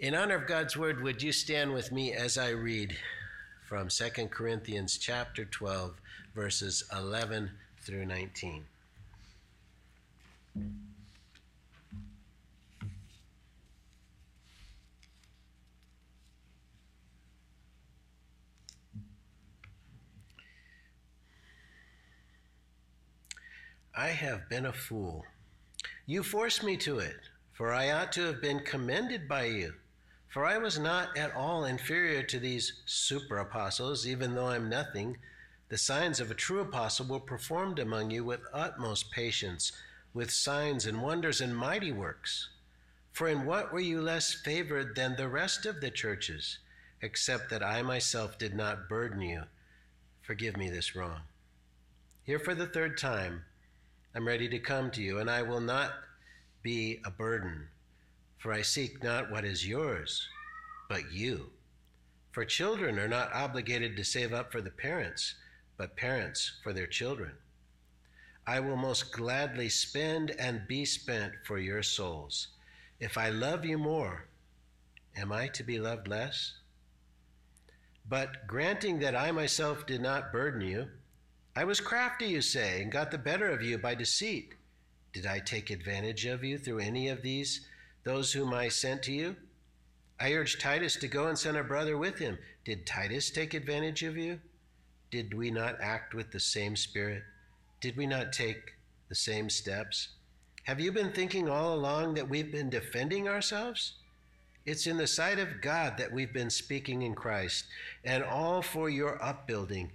In honor of God's word, would you stand with me as I read from 2 Corinthians chapter 12, verses 11 through 19? I have been a fool. You forced me to it, for I ought to have been commended by you. For I was not at all inferior to these super apostles, even though I am nothing. The signs of a true apostle were performed among you with utmost patience, with signs and wonders and mighty works. For in what were you less favored than the rest of the churches, except that I myself did not burden you? Forgive me this wrong. Here for the third time, I'm ready to come to you, and I will not be a burden, for I seek not what is yours, but you. For children are not obligated to save up for the parents, but parents for their children. I will most gladly spend and be spent for your souls. If I love you more, am I to be loved less? But granting that I myself did not burden you, I was crafty, you say, and got the better of you by deceit. Did I take advantage of you through any of these, those whom I sent to you? I urged Titus to go and send a brother with him. Did Titus take advantage of you? Did we not act with the same spirit? Did we not take the same steps? Have you been thinking all along that we've been defending ourselves? It's in the sight of God that we've been speaking in Christ, and all for your upbuilding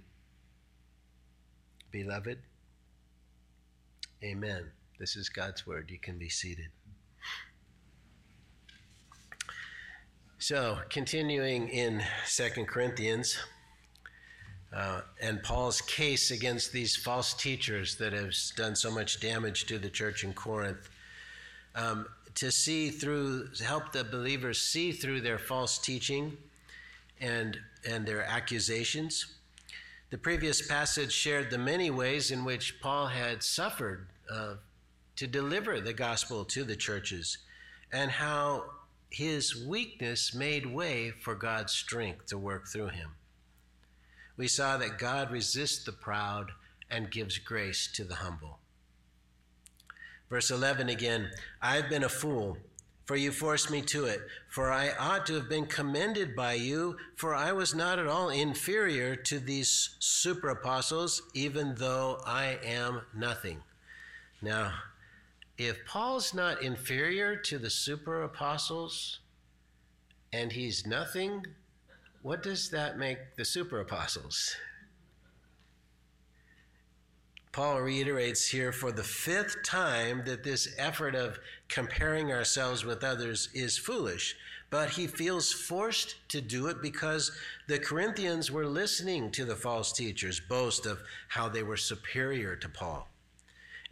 beloved. Amen. This is God's word. You can be seated. So, continuing in Second Corinthians, uh, and Paul's case against these false teachers that have done so much damage to the church in Corinth, um, to see through, help the believers see through their false teaching and, and their accusations. The previous passage shared the many ways in which Paul had suffered uh, to deliver the gospel to the churches and how his weakness made way for God's strength to work through him. We saw that God resists the proud and gives grace to the humble. Verse 11 again I've been a fool for you forced me to it. For I ought to have been commended by you, for I was not at all inferior to these super apostles, even though I am nothing. Now, if Paul's not inferior to the super apostles and he's nothing, what does that make the super apostles? Paul reiterates here for the fifth time that this effort of comparing ourselves with others is foolish, but he feels forced to do it because the Corinthians were listening to the false teachers boast of how they were superior to Paul.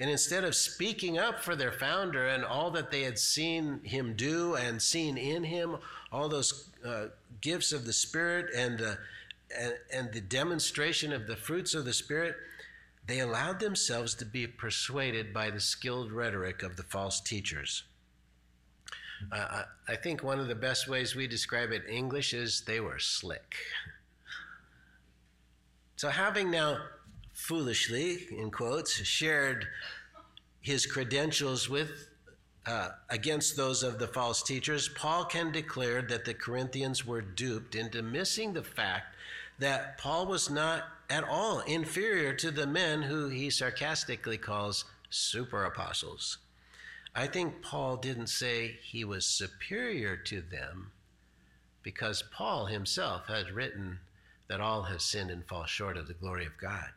And instead of speaking up for their founder and all that they had seen him do and seen in him, all those uh, gifts of the Spirit and, uh, and, and the demonstration of the fruits of the Spirit, they allowed themselves to be persuaded by the skilled rhetoric of the false teachers. Uh, I think one of the best ways we describe it in English is they were slick. So, having now foolishly, in quotes, shared his credentials with uh, against those of the false teachers, Paul can declare that the Corinthians were duped into missing the fact that Paul was not at all inferior to the men who he sarcastically calls super apostles. I think Paul didn't say he was superior to them because Paul himself had written that all have sinned and fall short of the glory of God.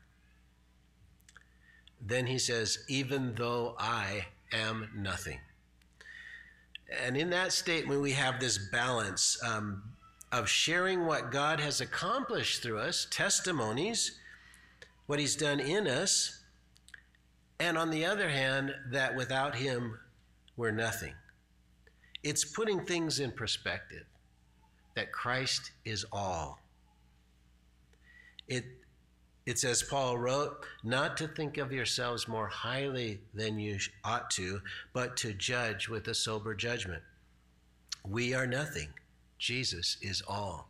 Then he says, even though I am nothing. And in that statement, we have this balance. Um, of sharing what God has accomplished through us, testimonies, what He's done in us, and on the other hand, that without Him, we're nothing. It's putting things in perspective that Christ is all. It, it's as Paul wrote, not to think of yourselves more highly than you ought to, but to judge with a sober judgment. We are nothing Jesus is all.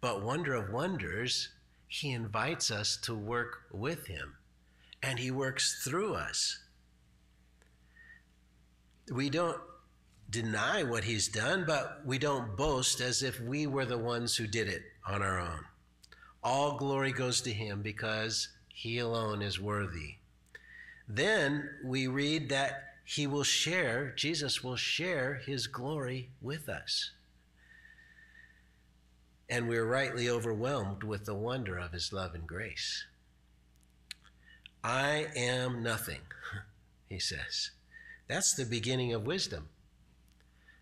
But wonder of wonders, he invites us to work with him, and he works through us. We don't deny what he's done, but we don't boast as if we were the ones who did it on our own. All glory goes to him because he alone is worthy. Then we read that he will share, Jesus will share his glory with us. And we're rightly overwhelmed with the wonder of his love and grace. I am nothing, he says. That's the beginning of wisdom.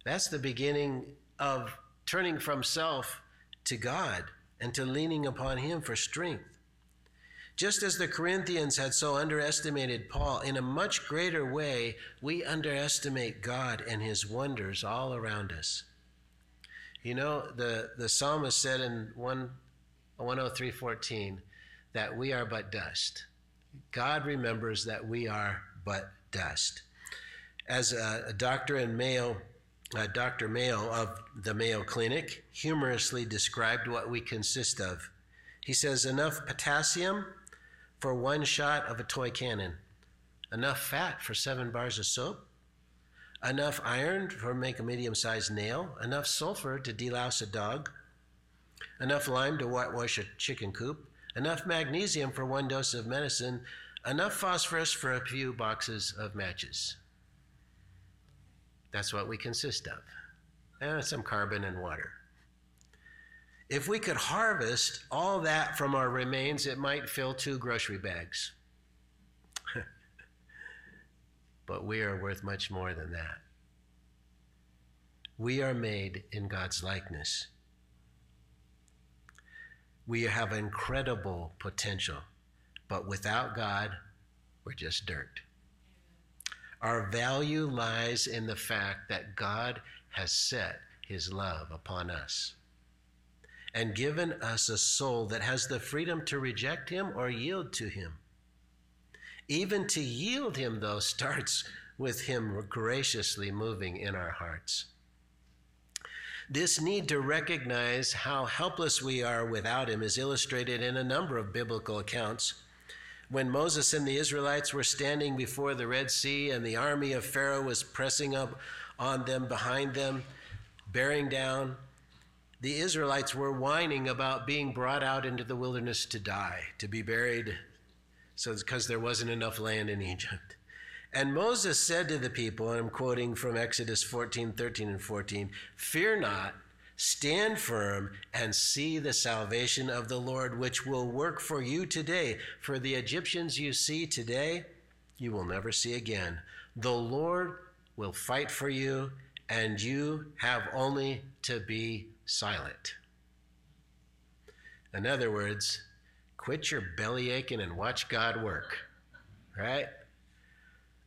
That's the beginning of turning from self to God and to leaning upon him for strength. Just as the Corinthians had so underestimated Paul, in a much greater way, we underestimate God and his wonders all around us. You know, the, the psalmist said in 1, 103.14 that we are but dust. God remembers that we are but dust. As a, a doctor in Mayo, uh, Dr. Mayo of the Mayo Clinic humorously described what we consist of. He says, enough potassium for one shot of a toy cannon, enough fat for seven bars of soap, enough iron for make a medium sized nail, enough sulfur to delouse a dog, enough lime to whitewash a chicken coop, enough magnesium for one dose of medicine, enough phosphorus for a few boxes of matches. That's what we consist of. And some carbon and water. If we could harvest all that from our remains, it might fill two grocery bags. but we are worth much more than that. We are made in God's likeness. We have incredible potential, but without God, we're just dirt. Our value lies in the fact that God has set his love upon us and given us a soul that has the freedom to reject him or yield to him. Even to yield him, though, starts with him graciously moving in our hearts. This need to recognize how helpless we are without him is illustrated in a number of biblical accounts. When Moses and the Israelites were standing before the Red Sea and the army of Pharaoh was pressing up on them behind them, bearing down, the Israelites were whining about being brought out into the wilderness to die, to be buried, so because there wasn't enough land in Egypt. And Moses said to the people, and I'm quoting from Exodus 14, 13, and 14, Fear not, stand firm, and see the salvation of the Lord, which will work for you today. For the Egyptians you see today, you will never see again. The Lord will fight for you, and you have only to be silent. In other words, quit your belly aching and watch God work, right?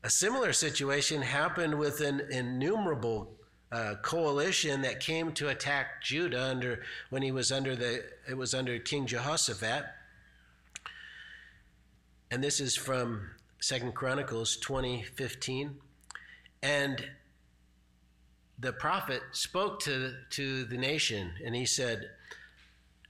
A similar situation happened with an innumerable uh, coalition that came to attack Judah under when he was under the it was under King Jehoshaphat. And this is from Second Chronicles 2015. And the prophet spoke to, to the nation and he said,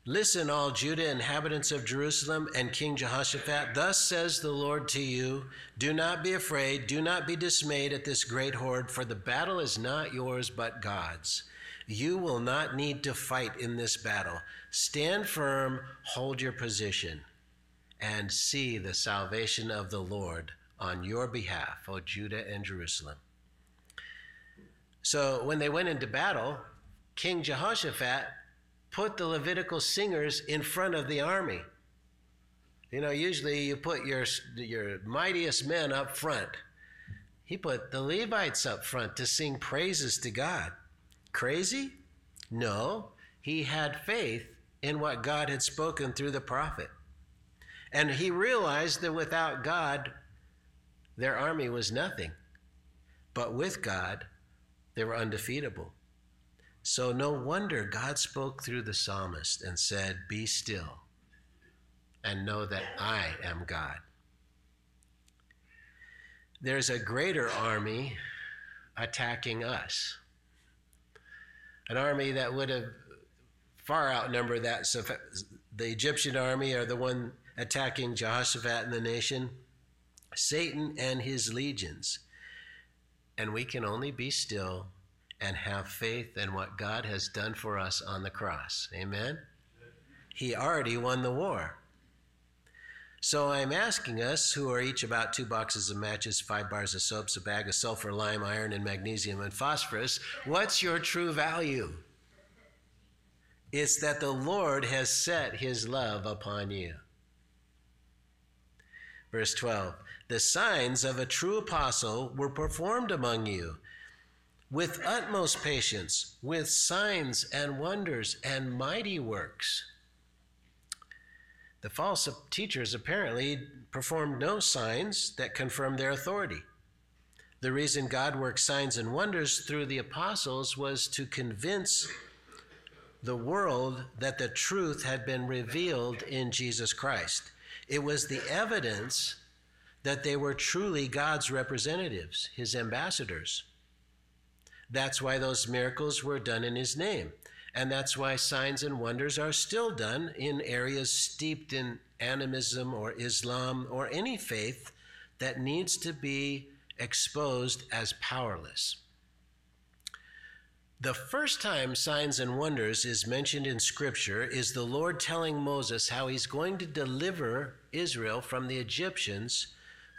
Listen, all Judah, inhabitants of Jerusalem, and King Jehoshaphat, thus says the Lord to you Do not be afraid, do not be dismayed at this great horde, for the battle is not yours but God's. You will not need to fight in this battle. Stand firm, hold your position, and see the salvation of the Lord on your behalf, O Judah and Jerusalem. So when they went into battle, King Jehoshaphat put the Levitical singers in front of the army. You know, usually you put your, your mightiest men up front. He put the Levites up front to sing praises to God. Crazy? No. He had faith in what God had spoken through the prophet. And he realized that without God, their army was nothing. But with God, they were undefeatable. So no wonder God spoke through the psalmist and said, Be still and know that I am God. There's a greater army attacking us. an army that would have far outnumbered that So the Egyptian army or the one attacking Jehoshaphat and the nation, Satan and his legions. And we can only be still and have faith in what God has done for us on the cross. Amen? He already won the war. So I'm asking us, who are each about two boxes of matches, five bars of soaps, a bag of sulfur, lime, iron, and magnesium and phosphorus, what's your true value? It's that the Lord has set his love upon you. Verse 12 The signs of a true apostle were performed among you with utmost patience, with signs and wonders and mighty works. The false teachers apparently performed no signs that confirmed their authority. The reason God worked signs and wonders through the apostles was to convince the world that the truth had been revealed in Jesus Christ. It was the evidence that they were truly God's representatives, his ambassadors. That's why those miracles were done in his name. And that's why signs and wonders are still done in areas steeped in animism or Islam or any faith that needs to be exposed as powerless. The first time signs and wonders is mentioned in Scripture is the Lord telling Moses how he's going to deliver Israel from the Egyptians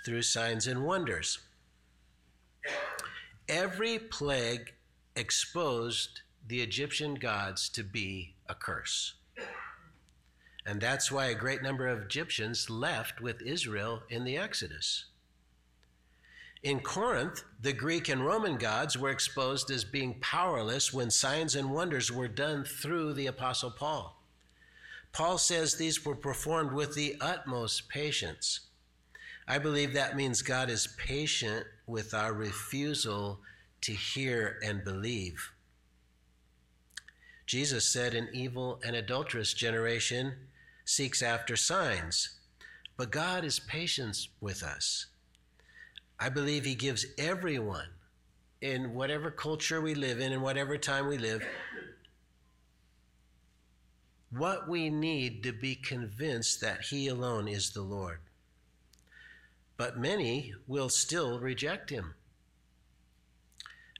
through signs and wonders. Every plague exposed the Egyptian gods to be a curse. And that's why a great number of Egyptians left with Israel in the Exodus. In Corinth, the Greek and Roman gods were exposed as being powerless when signs and wonders were done through the Apostle Paul. Paul says these were performed with the utmost patience. I believe that means God is patient with our refusal to hear and believe. Jesus said, An evil and adulterous generation seeks after signs, but God is patient with us. I believe He gives everyone, in whatever culture we live in, in whatever time we live, what we need to be convinced that He alone is the Lord. But many will still reject Him.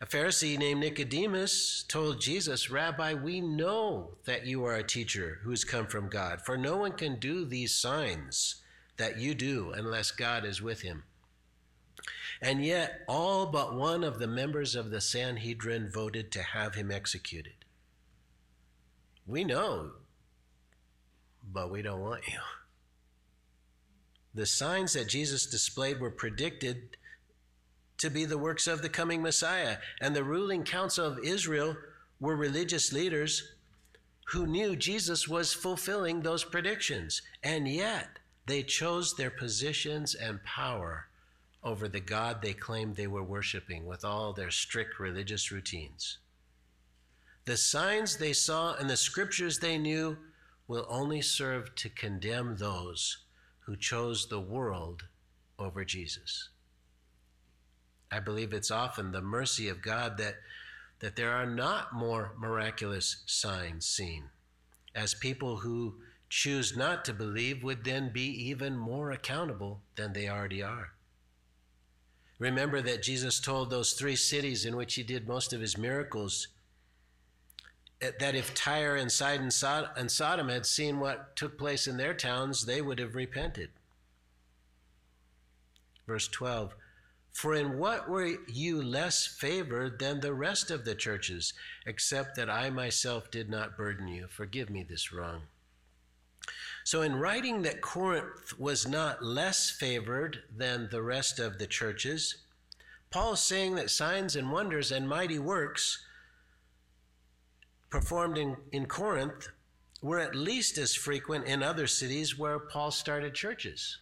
A Pharisee named Nicodemus told Jesus, Rabbi, we know that you are a teacher who has come from God, for no one can do these signs that you do unless God is with him. And yet, all but one of the members of the Sanhedrin voted to have him executed. We know, but we don't want you. The signs that Jesus displayed were predicted to be the works of the coming Messiah, and the ruling council of Israel were religious leaders who knew Jesus was fulfilling those predictions, and yet they chose their positions and power over the God they claimed they were worshiping with all their strict religious routines. The signs they saw and the scriptures they knew will only serve to condemn those who chose the world over Jesus. I believe it's often the mercy of God that, that there are not more miraculous signs seen, as people who choose not to believe would then be even more accountable than they already are. Remember that Jesus told those three cities in which he did most of his miracles that if Tyre and Sidon and Sodom had seen what took place in their towns, they would have repented. Verse 12 For in what were you less favored than the rest of the churches, except that I myself did not burden you? Forgive me this wrong. So, in writing that Corinth was not less favored than the rest of the churches, Paul is saying that signs and wonders and mighty works performed in, in Corinth were at least as frequent in other cities where Paul started churches.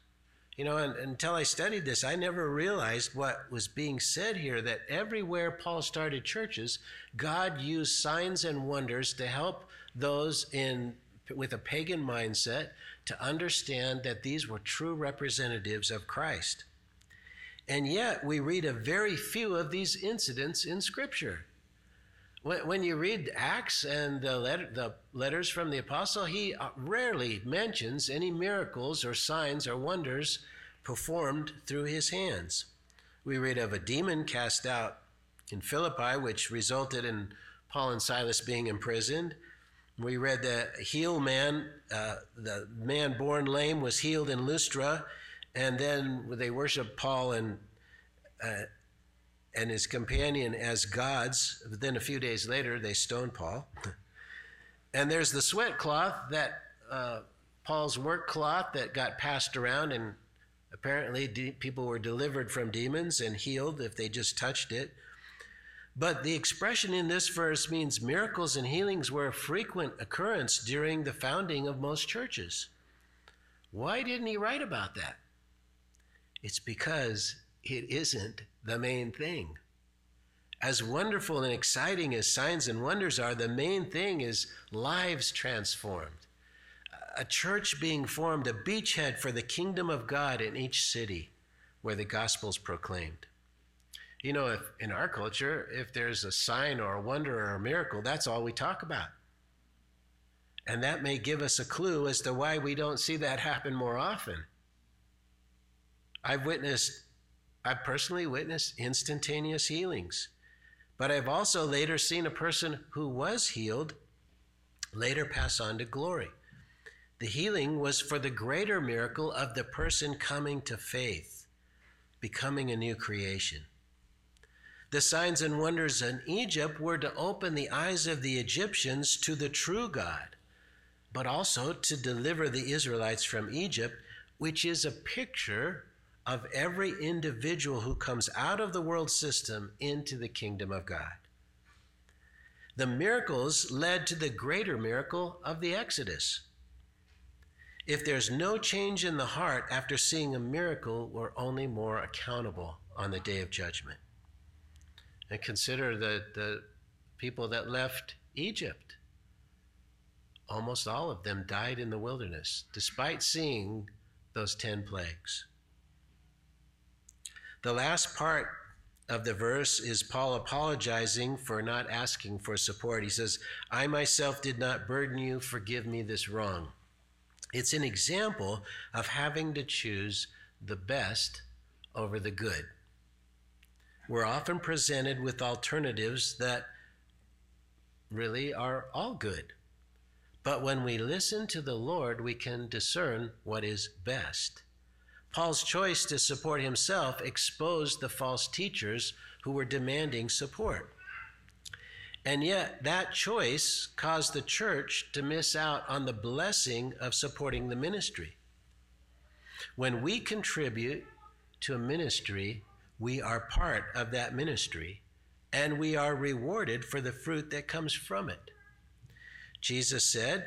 You know, and, until I studied this, I never realized what was being said here that everywhere Paul started churches, God used signs and wonders to help those in with a pagan mindset to understand that these were true representatives of Christ. And yet, we read a very few of these incidents in Scripture. When you read Acts and the, letter, the letters from the apostle, he uh, rarely mentions any miracles or signs or wonders performed through his hands. We read of a demon cast out in Philippi, which resulted in Paul and Silas being imprisoned. We read the healed man, uh, the man born lame was healed in Lystra, and then they worshiped Paul and uh, and his companion as gods. Then a few days later, they stoned Paul. and there's the sweat cloth that uh, Paul's work cloth that got passed around, and apparently de- people were delivered from demons and healed if they just touched it. But the expression in this verse means miracles and healings were a frequent occurrence during the founding of most churches. Why didn't he write about that? It's because it isn't the main thing. As wonderful and exciting as signs and wonders are, the main thing is lives transformed. A church being formed, a beachhead for the kingdom of God in each city where the gospel is proclaimed. You know, if in our culture, if there's a sign or a wonder or a miracle, that's all we talk about. And that may give us a clue as to why we don't see that happen more often. I've witnessed I've personally witnessed instantaneous healings, but I've also later seen a person who was healed later pass on to glory. The healing was for the greater miracle of the person coming to faith, becoming a new creation. The signs and wonders in Egypt were to open the eyes of the Egyptians to the true God, but also to deliver the Israelites from Egypt, which is a picture of every individual who comes out of the world system into the kingdom of God. The miracles led to the greater miracle of the Exodus. If there's no change in the heart after seeing a miracle, we're only more accountable on the day of judgment. And consider that the people that left Egypt, almost all of them died in the wilderness, despite seeing those 10 plagues. The last part of the verse is Paul apologizing for not asking for support. He says, I myself did not burden you, forgive me this wrong. It's an example of having to choose the best over the good. We're often presented with alternatives that really are all good. But when we listen to the Lord, we can discern what is best. Paul's choice to support himself exposed the false teachers who were demanding support. And yet, that choice caused the church to miss out on the blessing of supporting the ministry. When we contribute to a ministry, we are part of that ministry, and we are rewarded for the fruit that comes from it. Jesus said,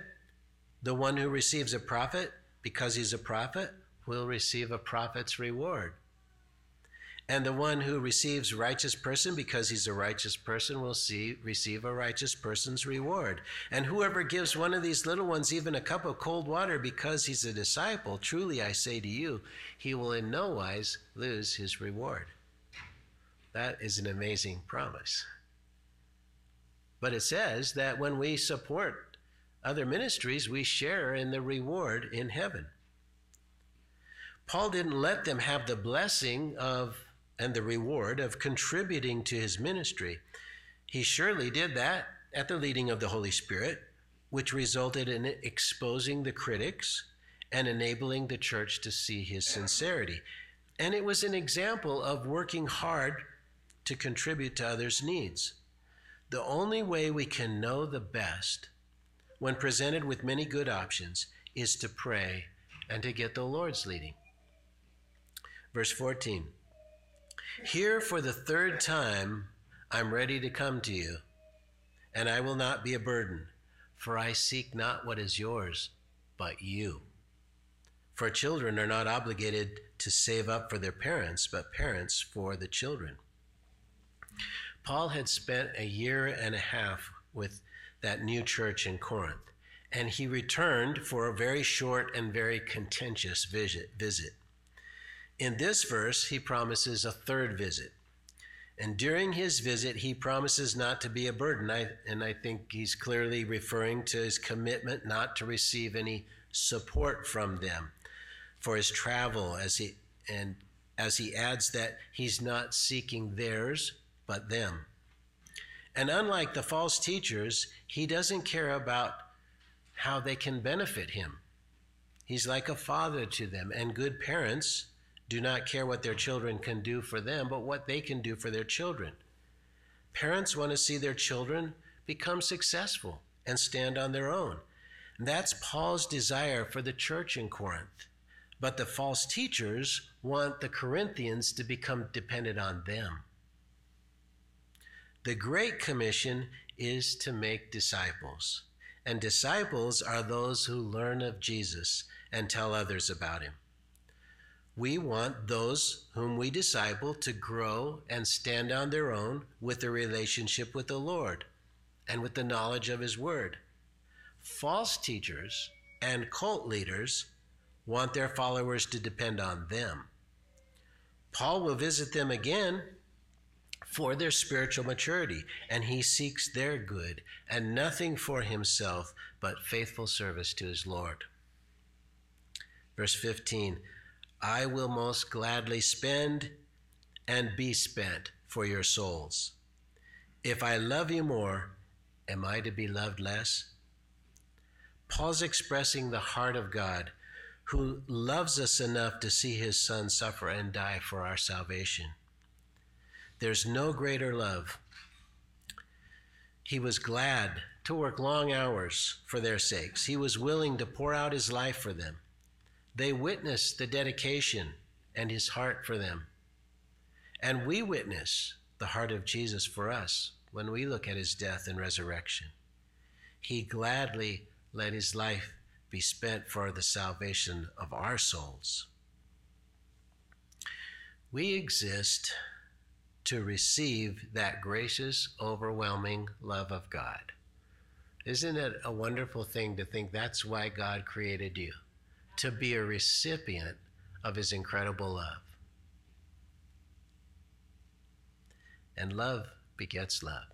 The one who receives a prophet because he's a prophet will receive a prophet's reward. And the one who receives righteous person because he's a righteous person will see, receive a righteous person's reward. And whoever gives one of these little ones even a cup of cold water because he's a disciple, truly I say to you, he will in no wise lose his reward. That is an amazing promise. But it says that when we support other ministries, we share in the reward in heaven. Paul didn't let them have the blessing of and the reward of contributing to his ministry. He surely did that at the leading of the Holy Spirit, which resulted in exposing the critics and enabling the church to see his sincerity. And it was an example of working hard to contribute to others' needs. The only way we can know the best when presented with many good options is to pray and to get the Lord's leading. Verse 14 Here for the third time I'm ready to come to you, and I will not be a burden, for I seek not what is yours, but you. For children are not obligated to save up for their parents, but parents for the children. Paul had spent a year and a half with that new church in Corinth, and he returned for a very short and very contentious visit. In this verse, he promises a third visit. And during his visit, he promises not to be a burden. I, and I think he's clearly referring to his commitment not to receive any support from them for his travel as he and as he adds that he's not seeking theirs but them. And unlike the false teachers, he doesn't care about how they can benefit him. He's like a father to them, and good parents do not care what their children can do for them, but what they can do for their children. Parents want to see their children become successful and stand on their own. That's Paul's desire for the church in Corinth. But the false teachers want the Corinthians to become dependent on them. The Great Commission is to make disciples, and disciples are those who learn of Jesus and tell others about him. We want those whom we disciple to grow and stand on their own with a relationship with the Lord and with the knowledge of his word. False teachers and cult leaders want their followers to depend on them. Paul will visit them again for their spiritual maturity, and he seeks their good and nothing for himself but faithful service to his Lord. Verse 15 I will most gladly spend and be spent for your souls. If I love you more, am I to be loved less? Paul's expressing the heart of God who loves us enough to see his son suffer and die for our salvation. There's no greater love. He was glad to work long hours for their sakes. He was willing to pour out his life for them. They witness the dedication and his heart for them. And we witness the heart of Jesus for us when we look at his death and resurrection. He gladly let his life be spent for the salvation of our souls. We exist to receive that gracious, overwhelming love of God. Isn't it a wonderful thing to think that's why God created you? To be a recipient of his incredible love. And love begets love.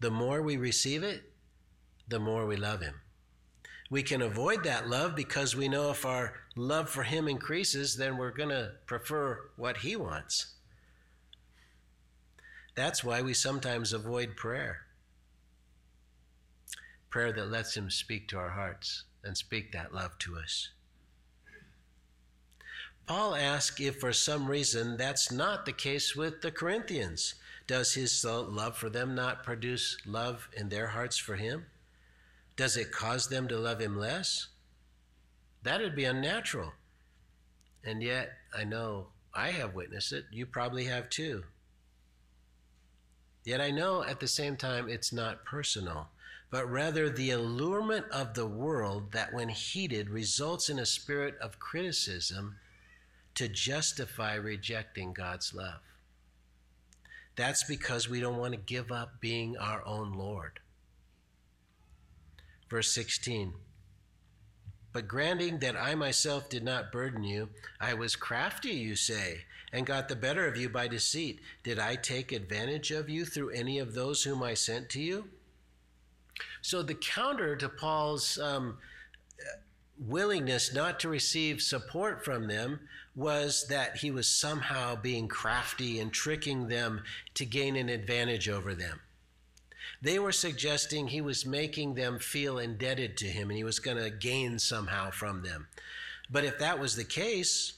The more we receive it, the more we love him. We can avoid that love because we know if our love for him increases, then we're going to prefer what he wants. That's why we sometimes avoid prayer. Prayer that lets him speak to our hearts and speak that love to us. Paul asks if for some reason that's not the case with the Corinthians. Does his love for them not produce love in their hearts for him? Does it cause them to love him less? That would be unnatural. And yet, I know I have witnessed it. You probably have too. Yet I know at the same time it's not personal, but rather the allurement of the world that, when heated, results in a spirit of criticism to justify rejecting God's love. That's because we don't want to give up being our own Lord. Verse 16 But granting that I myself did not burden you, I was crafty, you say, and got the better of you by deceit. Did I take advantage of you through any of those whom I sent to you? So the counter to Paul's um, willingness not to receive support from them was that he was somehow being crafty and tricking them to gain an advantage over them. They were suggesting he was making them feel indebted to him and he was going to gain somehow from them. But if that was the case,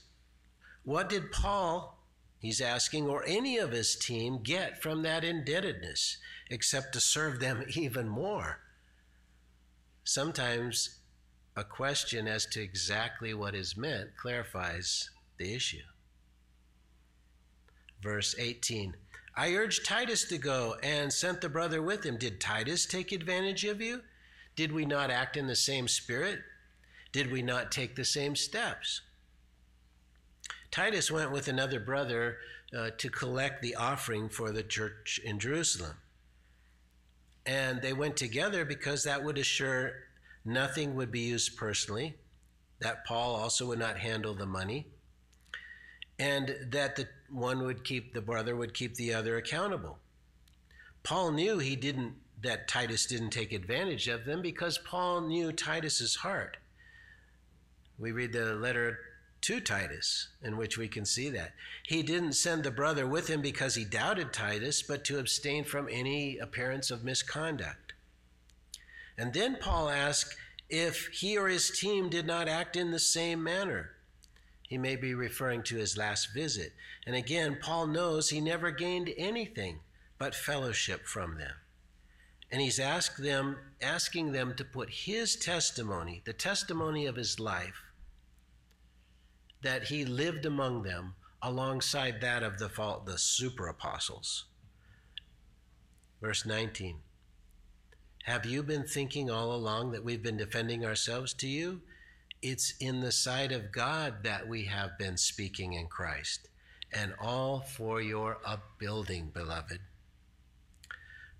what did Paul, he's asking, or any of his team get from that indebtedness except to serve them even more? Sometimes a question as to exactly what is meant clarifies the issue. Verse 18 I urged Titus to go and sent the brother with him. Did Titus take advantage of you? Did we not act in the same spirit? Did we not take the same steps? Titus went with another brother uh, to collect the offering for the church in Jerusalem. And they went together because that would assure nothing would be used personally, that Paul also would not handle the money, and that the one would keep the brother would keep the other accountable. Paul knew he didn't that Titus didn't take advantage of them because Paul knew Titus's heart. We read the letter to Titus, in which we can see that. He didn't send the brother with him because he doubted Titus, but to abstain from any appearance of misconduct. And then Paul asks if he or his team did not act in the same manner. He may be referring to his last visit. And again, Paul knows he never gained anything but fellowship from them. And he's asked them, asking them to put his testimony, the testimony of his life, that he lived among them, alongside that of the, the super apostles. Verse 19 Have you been thinking all along that we've been defending ourselves to you? It's in the sight of God that we have been speaking in Christ, and all for your upbuilding, beloved.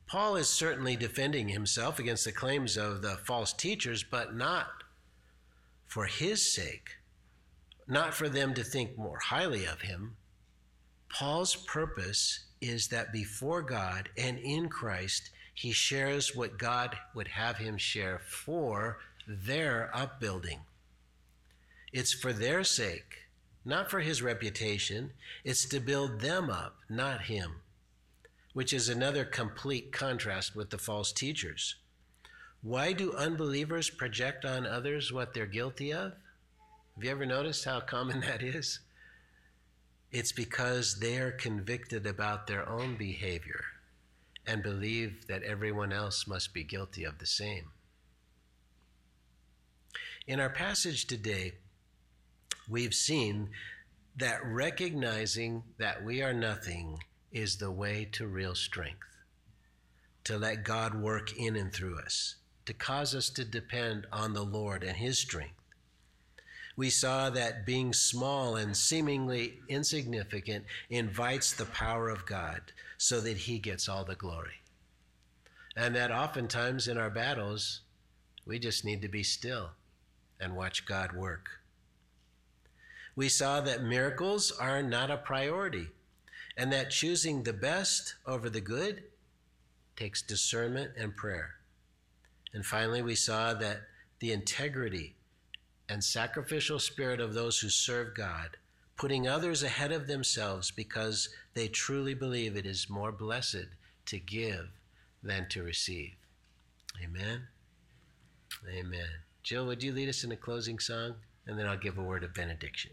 Paul is certainly defending himself against the claims of the false teachers, but not for his sake, not for them to think more highly of him. Paul's purpose is that before God and in Christ, he shares what God would have him share for their upbuilding. It's for their sake, not for his reputation. It's to build them up, not him which is another complete contrast with the false teachers. Why do unbelievers project on others what they're guilty of? Have you ever noticed how common that is? It's because they are convicted about their own behavior and believe that everyone else must be guilty of the same. In our passage today, we've seen that recognizing that we are nothing is the way to real strength. To let God work in and through us, to cause us to depend on the Lord and His strength. We saw that being small and seemingly insignificant invites the power of God so that He gets all the glory. And that oftentimes in our battles, we just need to be still and watch God work. We saw that miracles are not a priority and that choosing the best over the good takes discernment and prayer. And finally, we saw that the integrity and sacrificial spirit of those who serve God, putting others ahead of themselves because they truly believe it is more blessed to give than to receive. Amen. Amen. Jill, would you lead us in a closing song? And then I'll give a word of benediction.